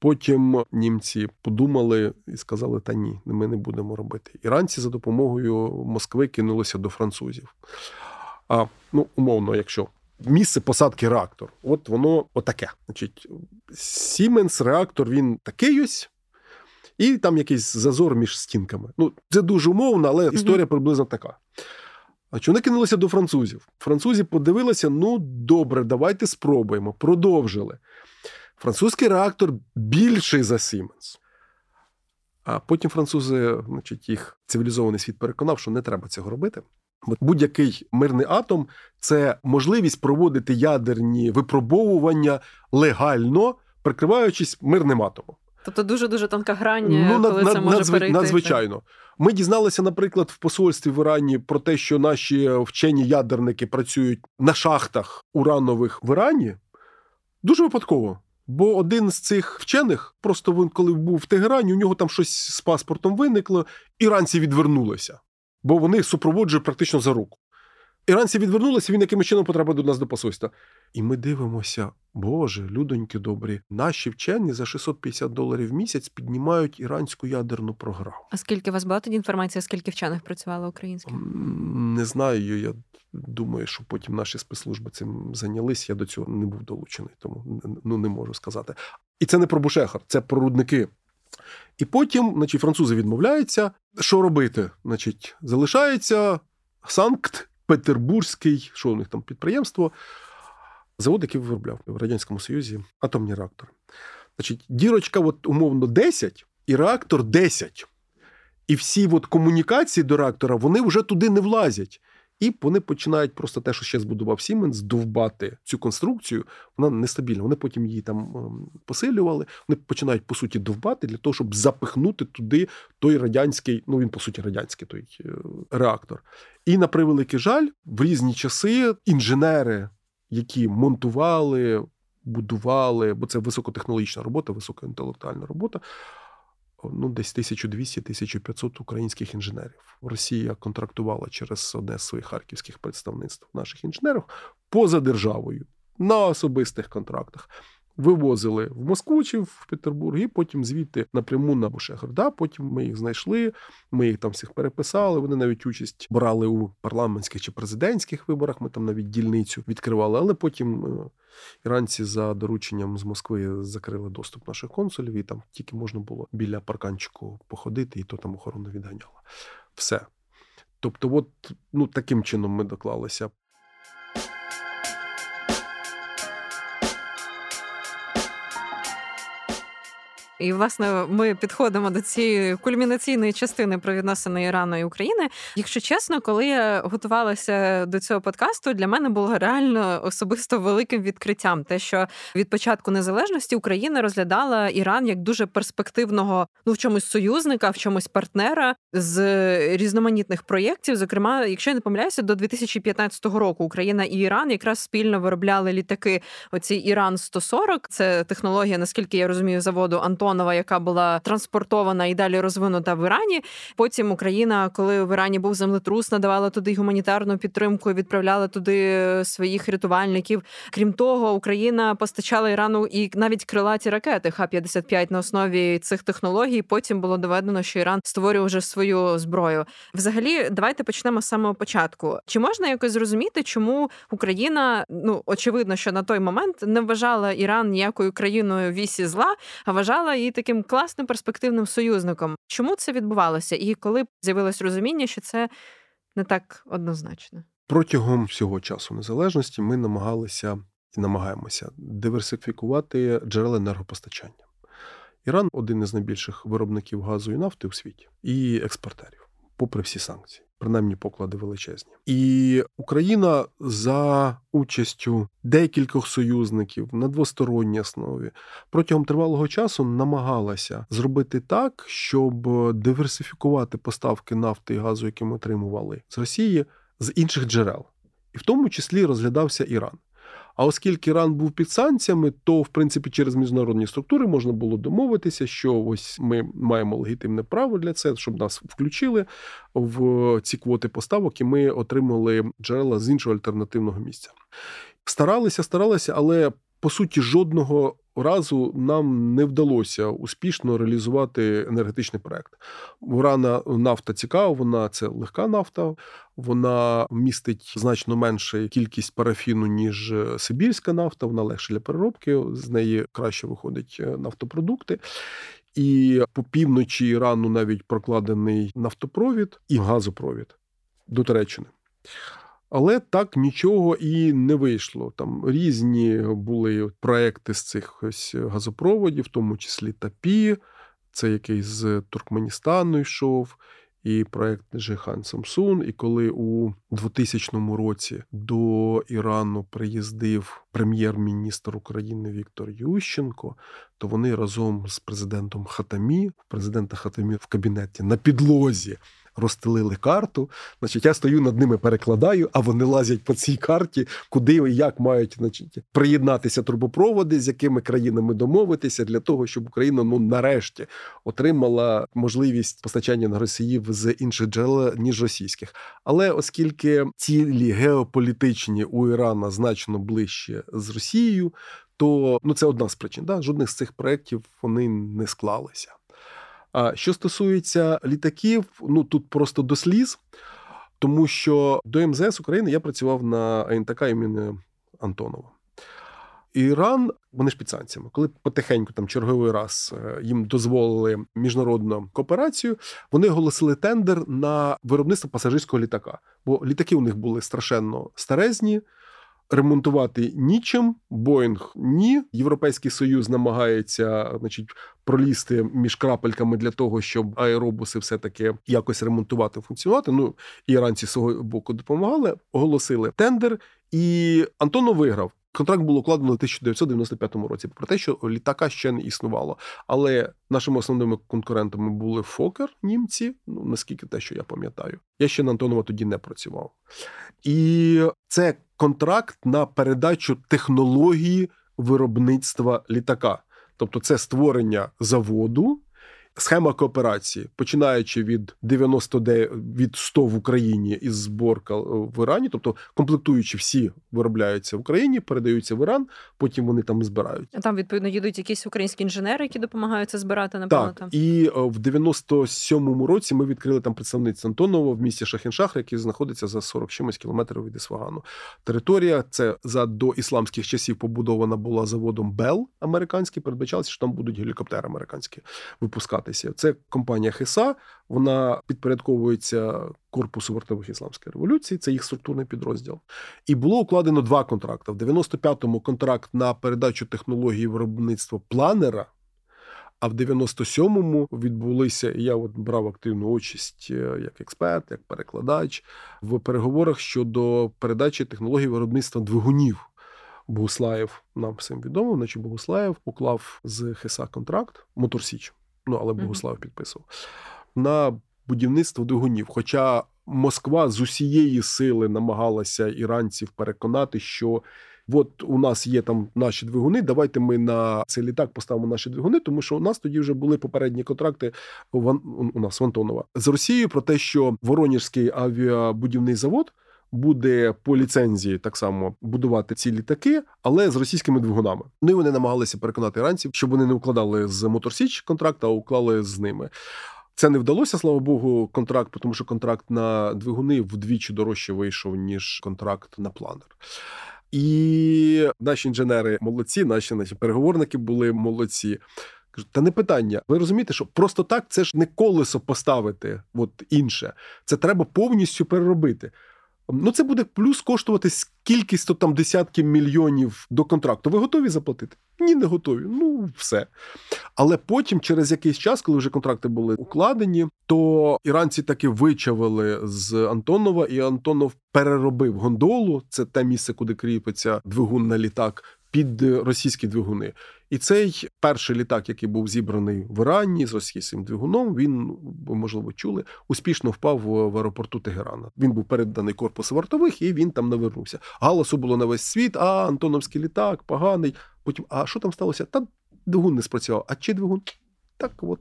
Потім німці подумали і сказали: та ні, ми не будемо робити. Іранці за допомогою Москви кинулися до французів. А ну, умовно, якщо місце посадки реактор, от воно отаке. Значить, Сіменс реактор він такий ось. І там якийсь зазор між стінками. Ну, це дуже умовно, але історія приблизно така. А чи вони кинулися до французів? Французі подивилися: ну добре, давайте спробуємо. Продовжили. Французький реактор більший за Siemens. А потім французи, значить, їх цивілізований світ переконав, що не треба цього робити. Бо будь-який мирний атом це можливість проводити ядерні випробовування легально, прикриваючись мирним атомом. Тобто дуже дуже тонка грань, ну, коли на, це може надзв... перейти. Надзвичайно. Ми дізналися, наприклад, в посольстві в Ірані про те, що наші вчені ядерники працюють на шахтах уранових в Ірані. Дуже випадково. Бо один з цих вчених, просто він, коли був в Тегерані, у нього там щось з паспортом виникло, іранці відвернулися, бо вони супроводжують практично за руку. Іранці відвернулися, він якимось чином потрапив до нас до посольства. І ми дивимося, Боже, людоньки добрі, наші вчені за 650 доларів в місяць піднімають іранську ядерну програму. А скільки у вас була тоді інформація, скільки вчених працювало українських? Не знаю. Я думаю, що потім наші спецслужби цим зайнялись. Я до цього не був долучений, тому ну не можу сказати. І це не про Бушехар, це про рудники. І потім, значить, французи відмовляються. Що робити? Значить, залишається Санкт Петербурзький, що у них там підприємство, завод, який виробляв в Радянському Союзі атомні реактори. Значить, дірочка, от, умовно, 10 і реактор 10. І всі от комунікації до реактора вони вже туди не влазять. І вони починають просто те, що ще збудував Сіменс, довбати цю конструкцію. Вона нестабільна. Вони потім її там ем, посилювали. Вони починають по суті довбати для того, щоб запихнути туди той радянський, ну він по суті радянський той е, реактор. І на превеликий жаль, в різні часи інженери, які монтували, будували, бо це високотехнологічна робота, високоінтелектуальна робота ну, десь 1200-1500 українських інженерів. Росія контрактувала через одне з своїх харківських представництв наших інженерів поза державою на особистих контрактах вивозили в Москву чи в Петербург, і потім звідти напряму на Бушехар. Да, Потім ми їх знайшли, ми їх там всіх переписали. Вони навіть участь брали у парламентських чи президентських виборах. Ми там навіть дільницю відкривали, але потім. Е, іранці за дорученням з Москви закрили доступ наших консулів, і там тільки можна було біля парканчику походити, і то там охорона відганяла. Все. Тобто, от ну таким чином ми доклалися. І власне ми підходимо до цієї кульмінаційної частини про відносини Ірану і України. Якщо чесно, коли я готувалася до цього подкасту, для мене було реально особисто великим відкриттям, те, що від початку незалежності Україна розглядала Іран як дуже перспективного, ну в чомусь союзника, в чомусь партнера з різноманітних проєктів. Зокрема, якщо я не помиляюся, до 2015 року Україна і Іран якраз спільно виробляли літаки. Оці Іран 140 Це технологія, наскільки я розумію, заводу Антон. Антонова, яка була транспортована і далі розвинута в Ірані. Потім Україна, коли в Ірані був землетрус, надавала туди гуманітарну підтримку, відправляла туди своїх рятувальників. Крім того, Україна постачала Ірану і навіть крилаті ракети Х-55 на основі цих технологій. Потім було доведено, що Іран створює вже свою зброю. Взагалі, давайте почнемо з самого початку. Чи можна якось зрозуміти, чому Україна ну очевидно, що на той момент не вважала Іран ніякою країною вісі зла, а вважала її таким класним перспективним союзником. Чому це відбувалося? І коли з'явилось розуміння, що це не так однозначно? Протягом всього часу незалежності ми намагалися і намагаємося диверсифікувати джерела енергопостачання. Іран один із найбільших виробників газу і нафти у світі і експортерів, попри всі санкції. Принаймні поклади величезні. І Україна за участю декількох союзників на двосторонній основі протягом тривалого часу намагалася зробити так, щоб диверсифікувати поставки нафти і газу, які ми отримували з Росії, з інших джерел, і в тому числі розглядався Іран. А оскільки ран був під санкціями, то в принципі через міжнародні структури можна було домовитися, що ось ми маємо легітимне право для це, щоб нас включили в ці квоти поставок, і ми отримали джерела з іншого альтернативного місця. Старалися, старалися, але по суті жодного разу нам не вдалося успішно реалізувати енергетичний проект. Урана нафта цікава, вона це легка нафта, вона містить значно менше кількість парафіну, ніж Сибірська нафта, вона легше для переробки, з неї краще виходять е, нафтопродукти. І по півночі Ірану навіть прокладений нафтопровід і газопровід до Туреччини. Але так нічого і не вийшло. Там різні були проекти з цих ось газопроводів, в тому числі ТАПІ, це який з Туркменістану йшов, і проект Жихан Самсун. І коли у 2000 році до Ірану приїздив прем'єр-міністр України Віктор Ющенко, то вони разом з президентом Хатамі, президента Хатамі в кабінеті на підлозі розстелили карту. Значить, я стою над ними, перекладаю, а вони лазять по цій карті, куди і як мають значить, приєднатися трубопроводи, з якими країнами домовитися для того, щоб Україна ну нарешті отримала можливість постачання на Росії з інших джерел ніж російських. Але оскільки цілі геополітичні у Ірана значно ближче з Росією. То ну це одна з причин. Да? Жодних з цих проєктів вони не склалися. А що стосується літаків, ну тут просто до сліз, тому що до МЗС України я працював на АНТК імені Антонова. Іран, вони ж під санкціями, коли потихеньку там черговий раз е, їм дозволили міжнародну кооперацію, вони оголосили тендер на виробництво пасажирського літака. Бо літаки у них були страшенно старезні, ремонтувати нічим. Боїнг ні. Європейський союз намагається, значить, пролізти між крапельками для того, щоб аеробуси все таки якось ремонтувати, функціонувати. Ну іранці з свого боку допомагали, оголосили тендер, і Антонов виграв. Контракт було укладено у 1995 році, про те, що літака ще не існувало. Але нашими основними конкурентами були Фокер, німці. Ну наскільки те, що я пам'ятаю, я ще на Антонова тоді не працював. І це контракт на передачу технології виробництва літака, тобто це створення заводу. Схема кооперації, починаючи від 99, від 100 в Україні із зборка в Ірані, тобто комплектуючи всі виробляються в Україні, передаються в Іран, потім вони там збирають. А там відповідно їдуть якісь українські інженери, які допомагають це збирати напевно, Так, там. і е, в 97-му році ми відкрили там представництво Антонова в місті Шахіншахр, який знаходиться за 40 чимось кілометрів від Ісфагану. Територія це за до ісламських часів побудована була заводом Бел американський. Передбачалося, що там будуть гелікоптери американські випускатися. Це компанія Хеса. Вона підпорядковується корпусу вартових ісламської революції. Це їх структурний підрозділ. І було укладено два контракти. В 95-му контракт на передачу технології виробництва планера. А в 97-му відбулися, і я от брав активну участь е, як експерт, як перекладач в переговорах щодо передачі технології виробництва двигунів. Богуслаєв нам всім відомо, наче Богуслаєв уклав з ХЕСА контракт Моторсіч, ну але Богуслав підписував на будівництво двигунів. Хоча Москва з усієї сили намагалася іранців переконати, що от у нас є там наші двигуни. Давайте ми на цей літак поставимо наші двигуни, тому що у нас тоді вже були попередні контракти у нас в Антонова з Росією про те, що Воронежський авіабудівний завод. Буде по ліцензії так само будувати ці літаки, але з російськими двигунами. Ну і вони намагалися переконати іранців, щоб вони не укладали з Моторсіч контракт, а уклали з ними. Це не вдалося, слава Богу, контракт, тому що контракт на двигуни вдвічі дорожче вийшов, ніж контракт на планер. І наші інженери молодці, наші наші переговорники були молодці. Кажуть, та не питання. Ви розумієте, що просто так це ж не колесо поставити, от інше. Це треба повністю переробити. Ну, це буде плюс коштувати кількість то там десятків мільйонів до контракту. Ви готові заплатити? Ні, не готові. Ну, все. Але потім, через якийсь час, коли вже контракти були укладені, то іранці таки вичавили з Антонова, і Антонов переробив гондолу. Це те місце, куди кріпиться двигун на літак. Під російські двигуни, і цей перший літак, який був зібраний в Ірані з російським двигуном, він ви можливо чули, успішно впав в аеропорту Тегерана. Він був переданий корпусу вартових, і він там навернувся. Галасу було на весь світ. А Антоновський літак поганий. Потім, а що там сталося? Та двигун не спрацював. А чи двигун? Так, от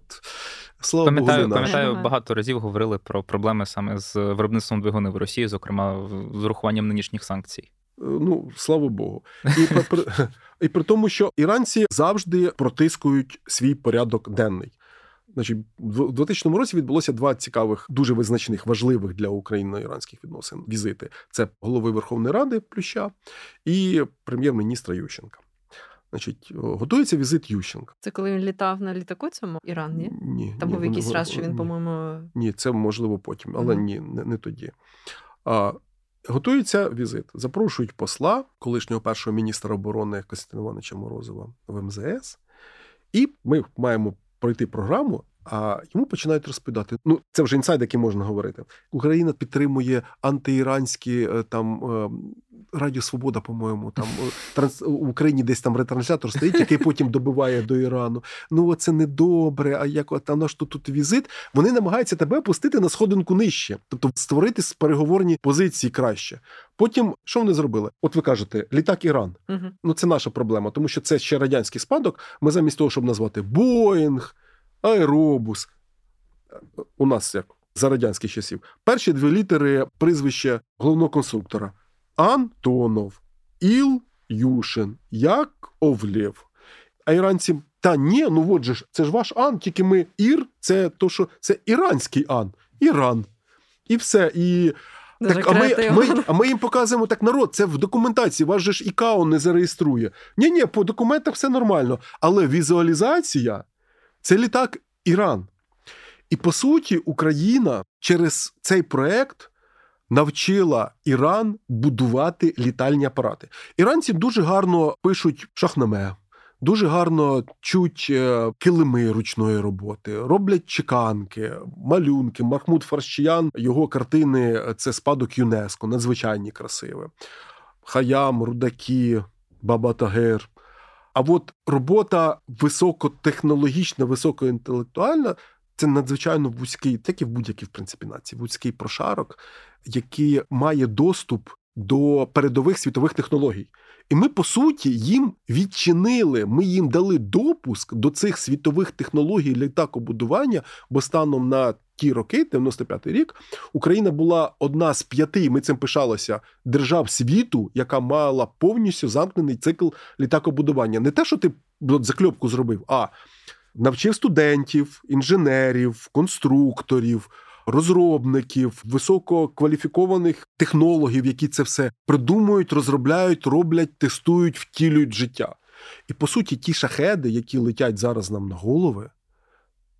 слава пам'ятаю, Богу, пам'ятаю, багато разів говорили про проблеми саме з виробництвом двигунів в Росії, зокрема з урахуванням нинішніх санкцій. Е, ну, слава Богу, і при, і при тому, що іранці завжди протискують свій порядок денний. Значить, в 2000 році відбулося два цікавих, дуже визначних, важливих для україно-іранських відносин візити: це голови Верховної Ради Плюща і прем'єр-міністра Ющенка. Значить, готується візит Ющенка. Це коли він літав на літаку цьому Іран, ні? Ні. Там ні, був якийсь раз, що він, ні. по-моєму. Ні, це можливо потім, але mm ні, не, не тоді. А, Готується візит. Запрошують посла, колишнього першого міністра оборони Костянтина Івановича Морозова в МЗС, і ми маємо пройти програму. А йому починають розповідати. Ну, це вже інсайд, який можна говорити. Україна підтримує антиіранські е, там е, Радіо Свобода, по-моєму, там транс в Україні десь там ретранслятор стоїть, який потім добиває до Ірану. Ну це не добре. А як от наш тут, тут візит, вони намагаються тебе пустити на сходинку нижче, тобто створити переговорні позиції краще. Потім що вони зробили? От ви кажете, літак Іран. Угу. Ну це наша проблема, тому що це ще радянський спадок. Ми замість того, щоб назвати Боїнг, Аеробус. У нас як за радянських часів. Перші дві літери прізвища головного конструктора. Антонов, Іл Юшин, Як Овлєв. А іранці, та ні, ну от же ж, це ж ваш Ан, тільки ми Ір, це то, що це іранський Ан, Іран. І все. І так, а ми, ми, а ми їм показуємо так, народ, це в документації, вас же ж ІКАО не зареєструє. Ні, ні, по документах все нормально. Але візуалізація це літак Іран. І по суті, Україна через цей проект навчила Іран будувати літальні апарати. Іранці дуже гарно пишуть шахнаме, дуже гарно чуть е, килими ручної роботи, роблять чеканки, малюнки. Махмуд Фарщиян, його картини це спадок ЮНЕСКО, надзвичайні красиві. Хаям, Рудакі, Баба Тагер. А от робота високотехнологічна, високоінтелектуальна це надзвичайно вузький, так і в будь-якій в принципі нації, вузький прошарок, який має доступ до передових світових технологій. І ми, по суті, їм відчинили, ми їм дали допуск до цих світових технологій літакобудування, бо станом на ті роки, 95-й рік, Україна була одна з п'яти, ми цим пишалися, держав світу, яка мала повністю замкнений цикл літакобудування. Не те, що ти закльопку зробив, а навчив студентів, інженерів, конструкторів. Розробників, висококваліфікованих технологів, які це все придумують, розробляють, роблять, тестують, втілюють життя. І по суті, ті шахеди, які летять зараз нам на голови,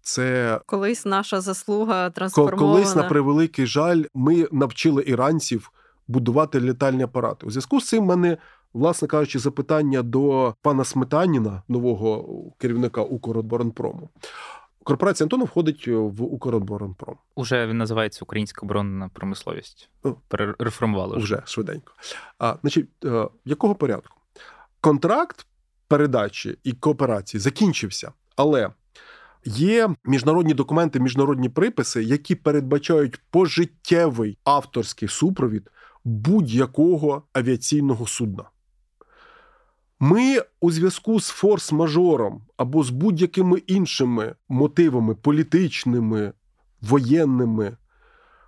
це колись наша заслуга трансформована. Колись, на превеликий жаль, ми навчили іранців будувати літальні апарати. У зв'язку з цим в мене власне кажучи, запитання до пана Сметаніна, нового керівника Укроборонпрому. Корпорація Антонов входить в Укроборонпром. Уже він називається Українська оборонна промисловість. Ну, Перереформували вже. вже швиденько. А, Значить, е, якого порядку? Контракт передачі і кооперації закінчився, але є міжнародні документи, міжнародні приписи, які передбачають пожиттєвий авторський супровід будь-якого авіаційного судна. Ми у зв'язку з форс-мажором або з будь-якими іншими мотивами політичними, воєнними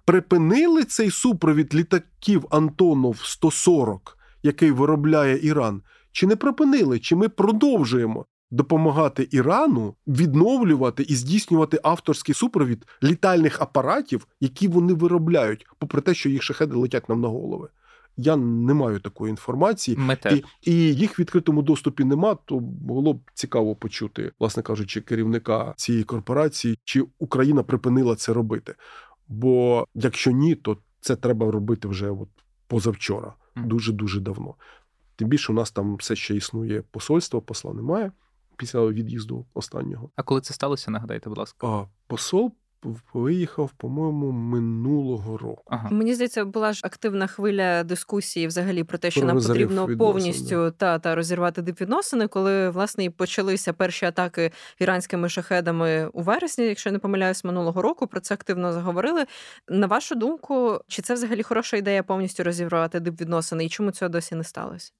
припинили цей супровід літаків Антонов 140, який виробляє Іран, чи не припинили, чи ми продовжуємо допомагати Ірану відновлювати і здійснювати авторський супровід літальних апаратів, які вони виробляють, попри те, що їх шахеди летять нам на голови. Я не маю такої інформації, і і їх в відкритому доступі нема. То було б цікаво почути, власне кажучи, керівника цієї корпорації, чи Україна припинила це робити. Бо якщо ні, то це треба робити вже от позавчора, дуже дуже давно. Тим більше у нас там все ще існує посольство, посла немає після від'їзду останнього. А коли це сталося, нагадайте, будь ласка. А посол виїхав, по-моєму, минулого року. Ага. Мені здається, була ж активна хвиля дискусії взагалі про те, що про нам потрібно повністю та та розірвати дипвідносини, коли власне і почалися перші атаки іранськими шахедами у вересні, якщо я не помиляюсь, минулого року. Про це активно заговорили. На вашу думку, чи це взагалі хороша ідея повністю розірвати дипвідносини, і чому цього досі не сталося?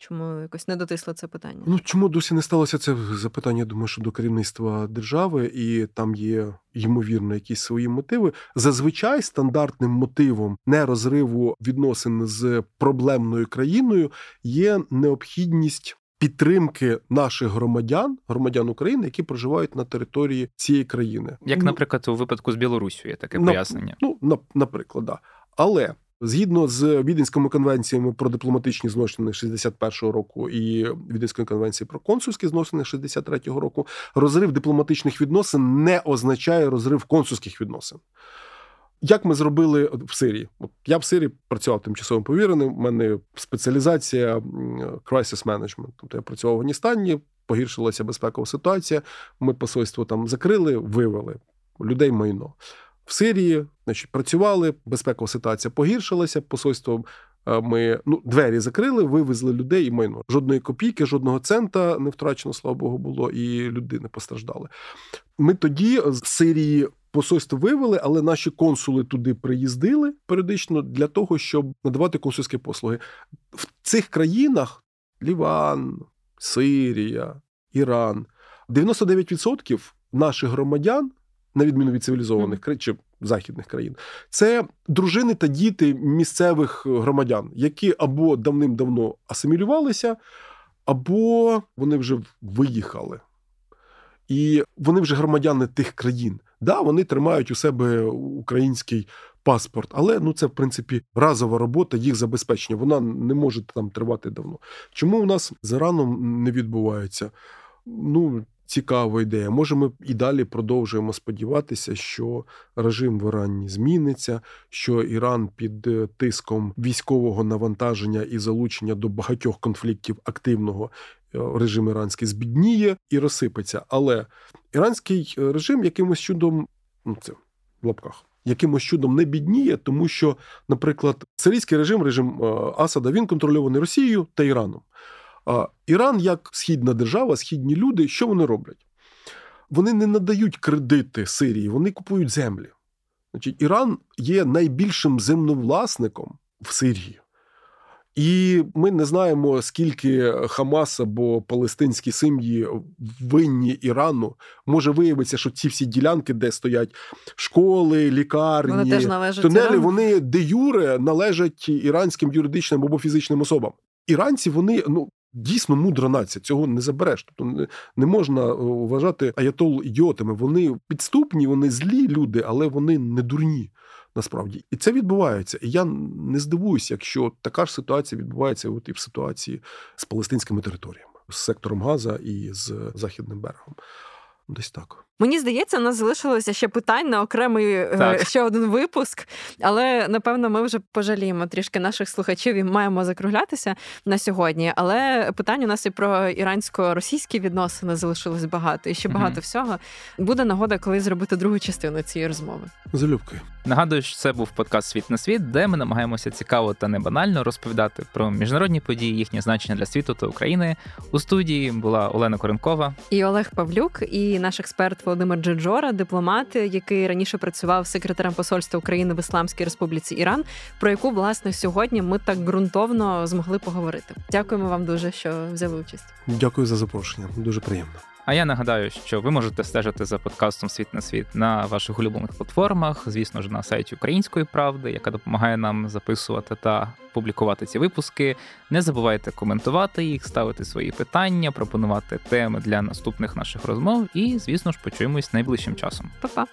Чому якось не дотисло це питання? Ну чому досі не сталося це запитання? Думаю, що до керівництва держави, і там є ймовірно якісь свої мотиви. Зазвичай стандартним мотивом не розриву відносин з проблемною країною є необхідність. Підтримки наших громадян, громадян України, які проживають на території цієї країни, як, ну, наприклад, у випадку з Білорусі є таке на, пояснення. Ну на, наприклад, да. але Згідно з Віденськими конвенціями про дипломатичні зносини 61-го року і Віденської конвенції про консульські зносини 63-го року, розрив дипломатичних відносин не означає розрив консульських відносин. Як ми зробили в Сирії? От Я в Сирії працював тимчасовим повіреним. У мене спеціалізація crisis management. Тобто я працював в Афганістані, погіршилася безпекова ситуація. Ми посольство там закрили, вивели людей майно в Сирії, значить, працювали, безпекова ситуація погіршилася. Посольством е, ми ну, двері закрили, вивезли людей і майно. Жодної копійки, жодного цента не втрачено, слава Богу, було, і люди не постраждали. Ми тоді з Сирії. Посольство вивели, але наші консули туди приїздили періодично для того, щоб надавати консульські послуги. В цих країнах Ліван, Сирія, Іран 99% наших громадян на відміну від цивілізованих країн чи західних країн, це дружини та діти місцевих громадян, які або давним-давно асимілювалися, або вони вже виїхали. І вони вже громадяни тих країн. Да, вони тримають у себе український паспорт, але ну це в принципі разова робота їх забезпечення. Вона не може там тривати давно. Чому у нас з Іраном не відбувається? Ну цікава ідея. Може, ми і далі продовжуємо сподіватися, що режим в Ірані зміниться, що Іран під е, тиском військового навантаження і залучення до багатьох конфліктів активного е, режим іранський збідніє і розсипеться. Але іранський е, режим якимось чудом, ну це в лапках. Якимось чудом не бідніє, тому що, наприклад, сирійський режим, режим Асада, він контрольований Росією та Іраном. А Іран, як східна держава, східні люди, що вони роблять? Вони не надають кредити Сирії, вони купують землі. Значить, Іран є найбільшим земновласником в Сирії. І ми не знаємо, скільки Хамас або палестинські сім'ї винні Ірану. Може виявитися, що ці всі ділянки, де стоять школи, лікарні, вони теж тунелі, Ірану? вони де юре належать іранським юридичним або фізичним особам. Іранці вони ну Дійсно мудра нація, цього не забереш. Тобто не, можна е, вважати аятол ідіотами. Вони підступні, вони злі люди, але вони не дурні насправді. І це відбувається. І я не здивуюся, якщо така ж ситуація відбувається от і в ситуації з палестинськими територіями, з сектором Газа і з Західним берегом. Десь так. Мені здається, у нас залишилося ще питань на окремий е, так. ще один випуск, але напевно ми вже пожаліємо трішки наших слухачів і маємо закруглятися на сьогодні. Але питань у нас і про ірансько-російські відносини залишилось багато і ще багато mm всього. Буде нагода, коли зробити другу частину цієї розмови. Залюбки. Нагадую, що це був подкаст Світ на світ, де ми намагаємося цікаво та не банально розповідати про міжнародні події, їхнє значення для світу та України. У студії була Олена Коренкова і Олег Павлюк, і наш експерт. Володимир Джаджора, дипломат, який раніше працював секретарем посольства України в Ісламській Республіці Іран, про яку власне сьогодні ми так ґрунтовно змогли поговорити. Дякуємо вам дуже, що взяли участь. Дякую за запрошення. Дуже приємно. А я нагадаю, що ви можете стежити за подкастом Світ на світ на ваших улюблених платформах, звісно ж, на сайті Української правди, яка допомагає нам записувати та публікувати ці випуски. Не забувайте коментувати їх, ставити свої питання, пропонувати теми для наступних наших розмов. І, звісно ж, почуємось найближчим часом. Па-па!